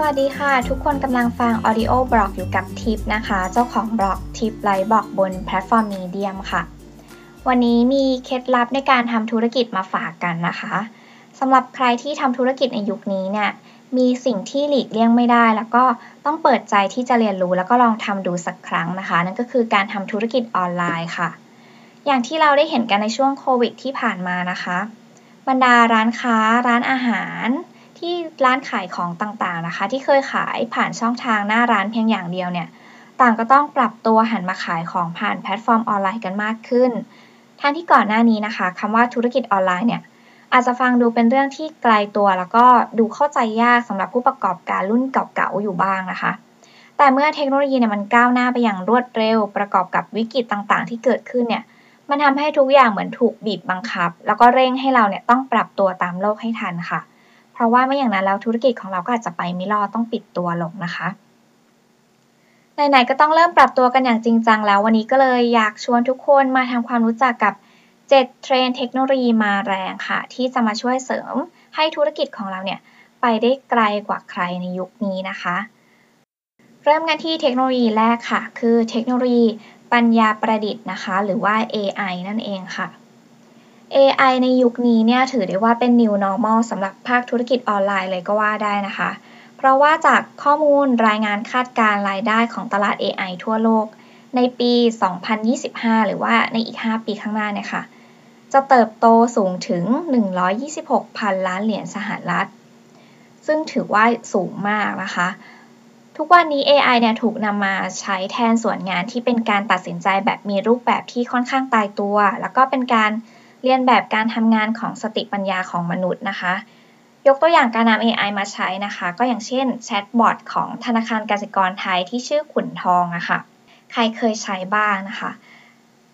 สวัสดีค่ะ ทุกคนกำลังฟัง Audio Blog อยู่กับทิปนะคะ เจ้าของบล็อกทิปไลฟ์บล็อกบนแพลตฟอร์ม Medium ค่ะ วันนี้มีเคล็ดลับในการทำธุรกิจมาฝากกันนะคะสำหรับใครที่ทำธุรกิจในยุคนี้เนี่ยมีสิ่งที่หลีกเลี่ยงไม่ได้ แล้วก็ต้องเปิดใจที่จะเรียนรู้ แล้วก็ลองทำดูสักครั้งนะคะ นั่นก็คือการทำธุรกิจออนไลน์ค่ะ อย่างที่เราได้เห็นกันในช่วงโควิดที่ผ่านมานะคะ บรรดาร้านค้า ร้านอาหาร ที่ร้านขายของต่างๆนะคะ ที่เคยขายผ่านช่องทางหน้าร้านเพียงอย่างเดียวเนี่ย ต่างก็ต้องปรับตัวหันมาขายของผ่านแพลตฟอร์มออนไลน์กันมากขึ้นทั้งที่ก่อนหน้านี้นะคะคำว่าธุรกิจออนไลน์เนี่ยอาจจะฟังดูเป็นเรื่องที่ไกลตัวแล้วก็ดูเข้าใจยากสำหรับผู้ประกอบการรุ่นเก่าๆอยู่บ้างนะคะ แต่เมื่อเทคโนโลยีเนี่ยมันก้าวหน้าไปอย่างรวดเร็ว ประกอบกับวิกฤตต่างๆ ที่เกิดขึ้นเนี่ยมันทำให้ทุกอย่างเหมือนถูกบีบบังคับ แล้วก็เร่งให้เราเนี่ยต้องปรับตัวตามโลกให้ทันค่ะ เพราะว่าไม่อย่างนั้นแล้วธุรกิจของเราก็อาจจะไปไม่รอดต้องปิดตัวลงนะคะไหนๆก็ต้องเริ่มปรับตัวกันอย่างจริงจังแล้ววันนี้ก็เลยอยากชวนทุกคนมาทำความรู้จักกับ 7 เทรนเทคโนโลยีมาแรงค่ะ ที่จะมาช่วยเสริมให้ธุรกิจของเราเนี่ย ไปได้ไกลกว่าใครในยุคนี้นะคะ เริ่มกันที่เทคโนโลยีแรกค่ะ คือเทคโนโลยีปัญญาประดิษฐ์นะคะ หรือว่า AI นั่นเองค่ะ AI ในยุคนี้เนี่ยถือได้ว่าเป็น new normal สำหรับภาคธุรกิจออนไลน์เลยก็ว่าได้นะคะ เพราะว่าจากข้อมูลรายงานคาดการรายได้ของตลาด AI ทั่วโลก ในปี 2025 หรือว่าในอีก 5 ปีข้างหน้าเนี่ยค่ะ จะเติบโตสูงถึง 126พันล้านเหรียญสหรัฐ ซึ่งถือว่าสูงมากนะคะ ทุกวันนี้ AI เนี่ยถูกนำมาใช้แทนส่วนงานที่เป็นการตัดสินใจแบบมีรูปแบบที่ค่อนข้างตายตัว แล้วก็เป็นการเเรียนแบบการทำงานของสติปัญญาของมนุษย์นะคะ ยกตัวอย่างการนำ AI มาใช้นะคะ ก็อย่างเช่นแชทบอทของธนาคารกสิกรไทยที่ชื่อขุนทองอะคะ่ะ ใครเคยใช้บ้างนะคะ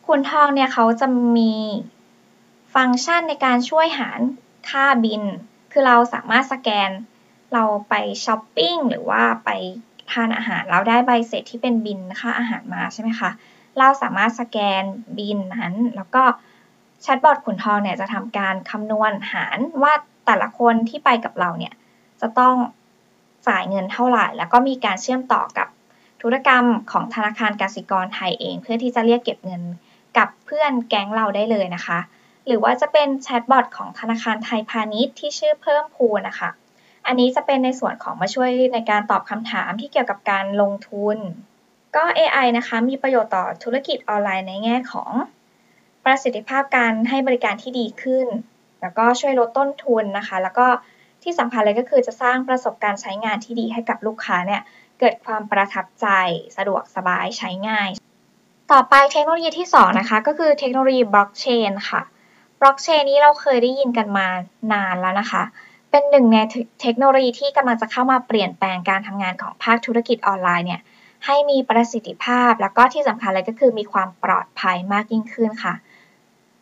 ขุนทองเนี่ยเขาจะมีฟังก์ชันในการช่วยหารค่าบิน คือเราสามารถสแกนเราไปช้อปปิ้งหรือว่าไปทานอาหารเราได้ใบเสร็จที่เป็นบินค่าอาหารมาใช่ไหมคะ เราสามารถสแกนบินนั้น แล้วก็ แชทบอทขุนทองเนี่ยจะทำการคำนวณหารว่าแต่ละคนที่ไปกับเราเนี่ยจะต้องจ่ายเงินเท่าไหร่ แล้วก็มีการเชื่อมต่อกับธุรกรรมของธนาคารกสิกรไทยเอง เพื่อที่จะเรียกเก็บเงินกับเพื่อนแก๊งเราได้เลยนะคะ หรือว่าจะเป็นแชทบอทของธนาคารไทยพาณิชย์ที่ชื่อเพิ่มพูนนะคะ อันนี้จะเป็นในส่วนของมาช่วยในการตอบคำถามที่เกี่ยวกับการลงทุน ก็ AI นะคะมีประโยชน์ต่อธุรกิจออนไลน์ในแง่ของ ประสิทธิภาพการให้บริการที่ดีขึ้น แล้วก็ช่วยลดต้นทุนนะคะ แล้วก็ที่สำคัญเลยก็คือจะสร้างประสบการณ์ใช้งานที่ดีให้กับลูกค้าเนี่ยเกิดความประทับใจสะดวกสบายใช้ง่าย ต่อไปเทคโนโลยีที่ 2 นะคะ ก็คือเทคโนโลยีบล็อกเชนค่ะบล็อกเชนนี้เราเคยได้ยินกันมานานแล้วนะคะ เป็นหนึ่งในเทคโนโลยีที่กำลังจะเข้ามาเปลี่ยนแปลงการทำงานของภาคธุรกิจออนไลน์เนี่ยให้มีประสิทธิภาพ แล้วก็ที่สำคัญเลยก็คือมีความปลอดภัยมากยิ่งขึ้นค่ะ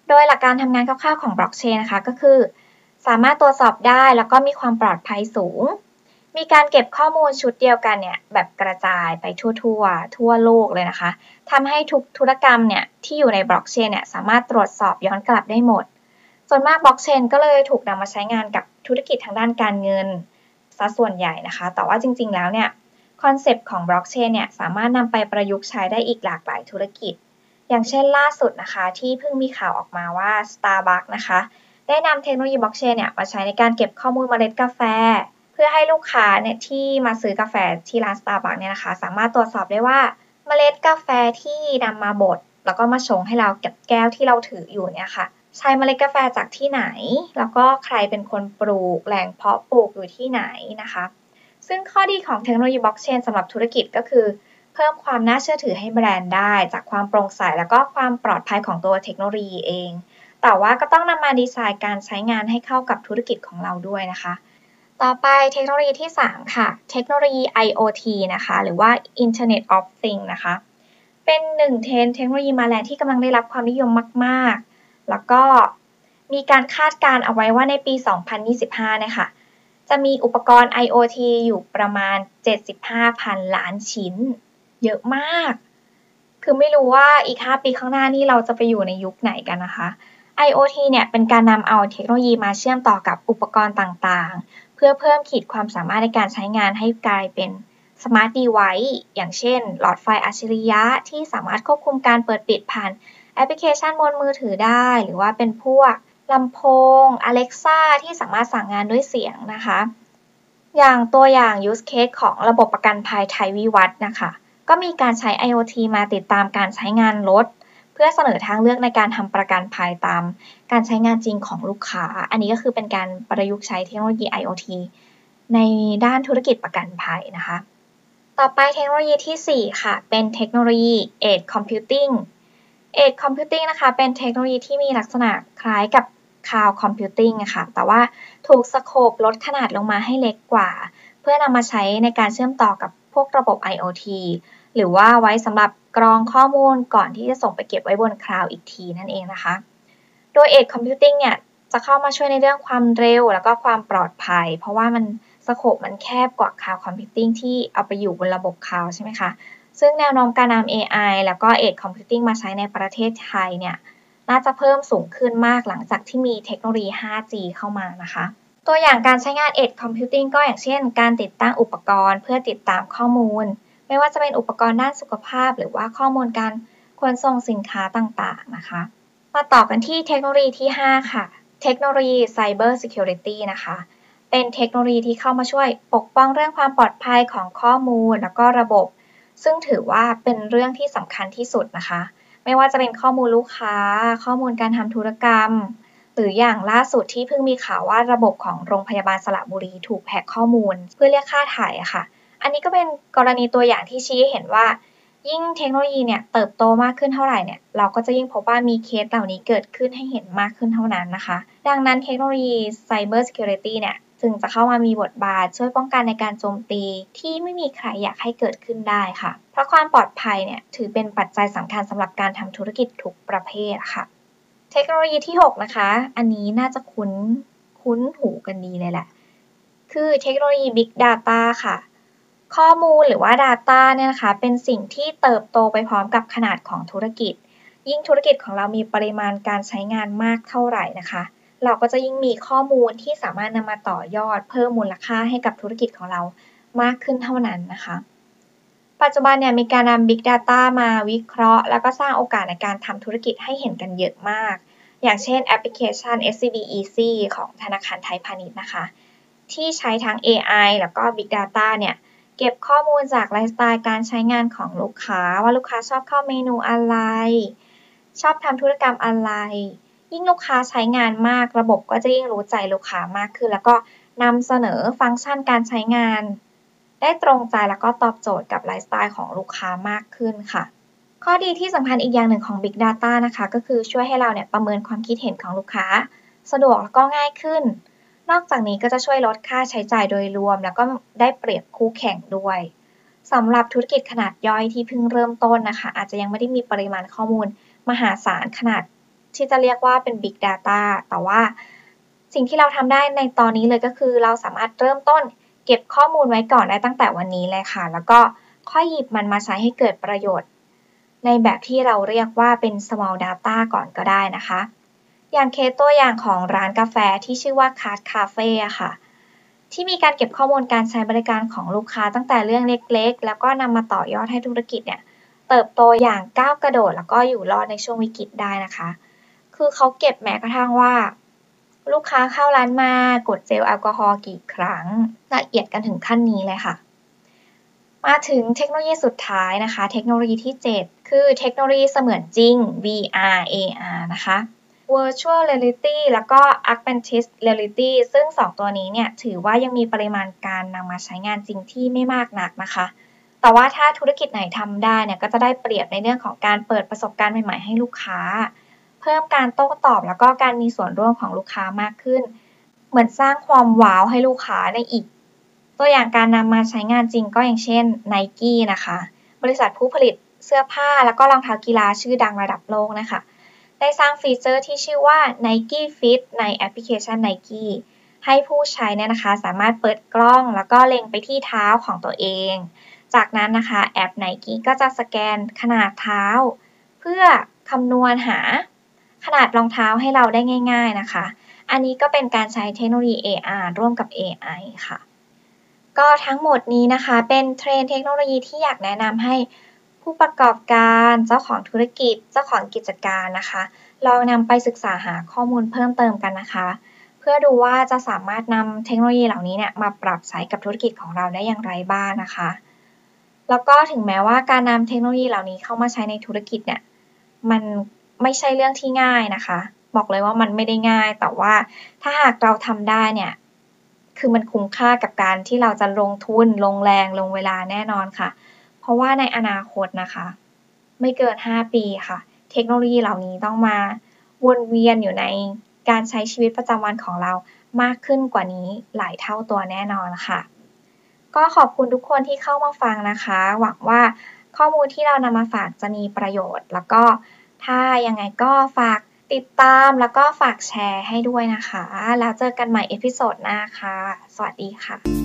โดยหลักการทำงานคร่าวๆของบล็อกเชนนะคะก็คือ สามารถตรวจสอบได้แล้วก็มีความปลอดภัยสูง มีการเก็บข้อมูลชุดเดียวกันเนี่ยแบบกระจายไปทั่วๆ ทั่วโลกเลยนะคะทำให้ทุกธุรกรรมเนี่ยที่อยู่ในบล็อกเชนเนี่ยสามารถตรวจสอบย้อนกลับได้หมด ส่วนมากบล็อกเชนก็เลยถูกนำมาใช้งานกับธุรกิจทางด้านการเงินซะส่วนใหญ่นะคะ แต่ว่าจริงๆแล้วเนี่ยคอนเซปต์ของบล็อกเชนเนี่ยสามารถนำไปประยุกต์ใช้ได้อีกหลากหลายธุรกิจ อย่างเช่นล่าสุดนะคะ ที่เพิ่งมีข่าวออกมาว่า Starbucks นะคะ ได้นำเทคโนโลยีบล็อกเชนเนี่ยมาใช้ในการเก็บข้อมูลเมล็ดกาแฟ เพื่อให้ลูกค้าเนี่ยที่มาซื้อกาแฟที่ร้าน Starbucks เนี่ยนะคะ สามารถตรวจสอบได้ว่าเมล็ดกาแฟที่นำมาบดแล้วก็มาชงให้เรากับแก้วที่เราถืออยู่เนี่ยค่ะใช้เมล็ดกาแฟจากที่ไหน แล้วก็ใครเป็นคนปลูก แหล่งเพาะปลูกอยู่ที่ไหนนะคะ ซึ่งข้อดีของเทคโนโลยีบล็อกเชนสำหรับธุรกิจก็คือ เพิ่มความน่าเชื่อถือให้แบรนด์ได้ จากความโปร่งใสแล้วก็ความปลอดภัยของตัวเทคโนโลยีเอง แต่ว่าก็ต้องนำมาดีไซน์การใช้งานให้เข้ากับธุรกิจของเราด้วยนะคะ ต่อไปเทคโนโลยีที่ 3 ค่ะ เทคโนโลยี IoT นะคะ หรือว่า Internet of Things นะคะ เป็นหนึ่งเทรนเทคโนโลยีมาแรงที่กำลังได้รับความนิยมมาก ๆ แล้วก็มีการคาดการเอาไว้ว่าในปี 2025 นะคะ จะมีอุปกรณ์ IoT อยู่ประมาณ 75,000 ล้านชิ้น เยอะมาก คือไม่รู้ว่าอีก 5 ปีข้างหน้านี่เราจะไปอยู่ในยุคไหนกันนะคะ IoT เนี่ยเป็นการนำเอาเทคโนโลยีมาเชื่อมต่อกับอุปกรณ์ต่างๆ เพื่อเพิ่มขีดความสามารถในการใช้งานให้กลายเป็น smart device อย่างเช่น หลอดไฟอัจฉริยะที่สามารถควบคุมการเปิดปิดผ่านแอปพลิเคชันบนมือถือได้ หรือว่าเป็นพวกลำโพง Alexa ที่สามารถสั่งงานด้วยเสียงนะคะ อย่างตัวอย่าง use case ของระบบประกันภัยไทยวิวัฒนะคะ ก็มีการใช้ IoT มาติดตามการใช้งานรถ เพื่อเสนอทางเลือกในการทำประกันภัยตาม การใช้งานจริงของลูกค้า อันนี้ก็คือเป็นการประยุกต์ใช้เทคโนโลยี IoT ในด้านธุรกิจประกันภัยนะคะ ต่อไปเทคโนโลยีที่ 4 ค่ะ เป็นเทคโนโลยี Edge Computing Edge Computing นะคะ เป็นเทคโนโลยีที่มีลักษณะคล้ายกับ Cloud Computing ะคะ่ะ แต่ว่าถูกสโคปลดขนาดลงมาให้เล็กกว่า เพื่อนำมาใช้ในการเชื่อมต่อกับ พวกระบบ IoT หรือว่าไว้สำหรับกรองข้อมูลก่อนที่จะส่งไปเก็บไว้บนคลาวด์อีกทีนั่นเองนะคะ โดย Edge Computing เนี่ยจะเข้ามาช่วยในเรื่องความเร็ว แล้วก็ความปลอดภัย เพราะว่ามัน scope มันแคบกว่า Cloud Computing ที่เอาไปอยู่บนระบบ Cloud ใช่ไหมคะ ซึ่งแนวโน้มการนำ AI แล้วก็ Edge Computing มาใช้ในประเทศไทยเนี่ยน่าจะเพิ่มสูงขึ้นมากหลังจากที่มีเทคโนโลยี 5G เข้ามานะคะ ตัวอย่างการใช้งาน Edge Computing ก็อย่างเช่น การติดตั้งอุปกรณ์ เพื่อติดตามข้อมูล ไม่ว่าจะเป็นอุปกรณ์ด้านสุขภาพ หรือว่าข้อมูลการขนส่งสินค้าต่างๆนะคะ มาต่อกันที่เทคโนโลยีที่ 5 ค่ะ เทคโนโลยี Cyber Security นะคะ เป็นเทคโนโลยีที่เข้ามาช่วยปกป้องเรื่องความปลอดภัยของข้อมูลแล้วก็ระบบ ซึ่งถือว่าเป็นเรื่องที่สำคัญที่สุดนะคะ ไม่ว่าจะเป็นข้อมูลลูกค้า ข้อมูลการทำธุรกรรม หรืออย่างล่าสุดที่เพิ่งมีข่าวว่าระบบของโรงพยาบาลสระบุรีถูกแฮกข้อมูล เพื่อเรียกค่าถ่ายอะค่ะ อันนี้ก็เป็นกรณีตัวอย่างที่ชี้เห็นว่า ยิ่งเทคโนโลยีเนี่ยเติบโตมากขึ้นเท่าไหร่เนี่ยเราก็จะยิ่งพบว่ามีเคสเหล่านี้เกิดขึ้นให้เห็นมากขึ้นเท่านั้นนะคะ ดังนั้นเทคโนโลยี Cyber Security เนี่ยจึงจะเข้ามามีบทบาทช่วยป้องกันในการโจมตีที่ไม่มีใครอยากให้เกิดขึ้นได้ค่ะ เพราะความปลอดภัยเนี่ยถือเป็นปัจจัยสำคัญสำหรับการทำธุรกิจทุกประเภทค่ะ เทคโนโลยีที่ 6 นะคะ อันนี้น่าจะคุ้นคุ้นหูกันดีเลยแหละ คือเทคโนโลยี Big Data ค่ะ ข้อมูลหรือว่า Data เนี่ยนะคะ เป็นสิ่งที่เติบโตไปพร้อมกับขนาดของธุรกิจ ยิ่งธุรกิจของเรามีปริมาณการใช้งานมากเท่าไหร่นะคะ เราก็จะยิ่งมีข้อมูลที่สามารถนำมาต่อยอด เพิ่มมูลค่าให้กับธุรกิจของเรามากขึ้นเท่านั้นนะคะ ปัจจุบันเนี่ยมีการนำ Big Data มาวิเคราะห์ แล้วก็สร้างโอกาสในการทำธุรกิจให้เห็นกันเยอะมาก อย่างเช่นแอปพลิเคชัน SCB Easy ของธนาคารไทยพาณิชย์นะคะ ที่ใช้ทั้ง AI แล้วก็ Big Data เนี่ยเก็บข้อมูลจากไลฟ์สไตล์การใช้งานของลูกค้า ว่าลูกค้าชอบเข้าเมนูอะไร ชอบทำธุรกรรมอะไร ยิ่งลูกค้าใช้งานมากระบบก็จะยิ่งรู้ใจลูกค้ามากขึ้น แล้วก็นำเสนอฟังก์ชันการใช้งาน ได้ตรงใจแล้วก็ตอบโจทย์กับไลฟ์สไตล์ของลูกค้ามากขึ้นค่ะ ข้อดีที่สำคัญอีกอย่างหนึ่งของ Big Data นะคะ ก็คือช่วยให้เราเนี่ยประเมินความคิดเห็นของลูกค้า สะดวกแล้วก็ง่ายขึ้น นอกจากนี้ก็จะช่วยลดค่าใช้จ่ายโดยรวม แล้วก็ได้เปรียบคู่แข่งด้วยสำหรับธุรกิจขนาดย่อยที่เพิ่งเริ่มต้นนะคะ อาจจะยังไม่ได้มีปริมาณข้อมูลมหาศาลขนาดที่จะเรียกว่าเป็น Big Data แต่ว่าสิ่งที่เราทำได้ในตอนนี้เลยก็คือเราสามารถเริ่มต้น เก็บข้อมูลไว้ก่อนได้ตั้งแต่วันนี้เลยค่ะ แล้วก็ค่อยหยิบมันมาใช้ให้เกิดประโยชน์ ในแบบที่เราเรียกว่าเป็น small data ก่อนก็ได้นะคะ อย่างเคสตัวอย่างของร้านกาแฟที่ชื่อว่า Card Cafe อะค่ะ ที่มีการเก็บข้อมูลการใช้บริการของลูกค้าตั้งแต่เรื่องเล็กๆ แล้วก็นำมาต่อยอดให้ธุรกิจเนี่ยเติบโตอย่างก้าวกระโดด แล้วก็อยู่รอดในช่วงวิกฤตได้นะคะ คือเขาเก็บแม้กระทั่งว่า ลูกค้าเข้าร้านมากดเจลแอลกอฮอล์กี่ครั้งละเอียดกันถึงขั้นนี้เลยค่ะ มาถึงเทคโนโลยีสุดท้ายนะคะ เทคโนโลยีที่ 7 คือเทคโนโลยีเสมือนจริง VR AR นะคะ Virtual Reality แล้วก็ Augmented Reality ซึ่ง 2 ตัวนี้เนี่ย ถือว่ายังมีปริมาณการนำมาใช้งานจริงที่ไม่มากนักนะคะ แต่ว่าถ้าธุรกิจไหนทำได้เนี่ย ก็จะได้เปรียบในเรื่องของการเปิดประสบการณ์ใหม่ๆให้ลูกค้า เพิ่มการโต้ตอบแล้วก็การมีส่วนร่วมของลูกค้ามากขึ้น เหมือนสร้างความว้าวให้ลูกค้าในอีก ตัวอย่างการนำมาใช้งานจริงก็อย่างเช่น n i กี้นะคะ บริษัทผู้ผลิตเสื้อผ้าแล้วก็รองเท้ากีฬาชื่อดังระดับโลกนะคะ ได้สร้างฟีเจอร์ที่ชื่อว่า Nike Fit ในแอปพลิเคชัน Nike ให้ผู้ใช้เนี่ยนะคะ สามารถเปิดกล้องแล้วก็เล็งไปที่เท้าของตัวเอง จากนั้นนะคะแอป Nike ก็จะสแกนขนาดเท้า เพื่อคำนวณหา ขนาดรองเท้าให้เราได้ง่าย ๆนะคะ อันนี้ก็เป็นการใช้เทคโนโลยี AR ร่วมกับ AI ค่ะ ก็ทั้งหมดนี้นะคะเป็นเทรนเทคโนโลยีที่อยากแนะนำให้ผู้ประกอบการเจ้าของธุรกิจเจ้าของกิจการนะคะ ลองนำไปศึกษาหาข้อมูลเพิ่มเติมกันนะคะ เพื่อดูว่าจะสามารถนำเทคโนโลยีเหล่านี้เนี่ยมาปรับใช้กับธุรกิจของเราได้อย่างไรบ้างนะคะ แล้วก็ถึงแม้ว่าการนำเทคโนโลยีเหล่านี้เข้ามาใช้ในธุรกิจเนี่ยมัน ไม่ใช่เรื่องที่ง่ายนะคะ บอกเลยว่ามันไม่ได้ง่าย แต่ว่าถ้าหากเราทำได้เนี่ยคือมันคุ้มค่ากับการที่เราจะลงทุนลงแรงลงเวลาแน่นอนค่ะ เพราะว่าในอนาคตนะคะ ไม่เกิน 5 ปีค่ะ เทคโนโลยีเหล่านี้ต้องมาวนเวียนอยู่ในการใช้ชีวิตประจำวันของเรามากขึ้นกว่านี้หลายเท่าตัวแน่นอนค่ะ ก็ขอบคุณทุกคนที่เข้ามาฟังนะคะ หวังว่าข้อมูลที่เรานำมาฝากจะมีประโยชน์ แล้วก็ ถ้ายังไงก็ฝากติดตามแล้วก็ฝากแชร์ให้ด้วยนะคะ แล้วเจอกันใหม่ episode หน้าค่ะ สวัสดีค่ะ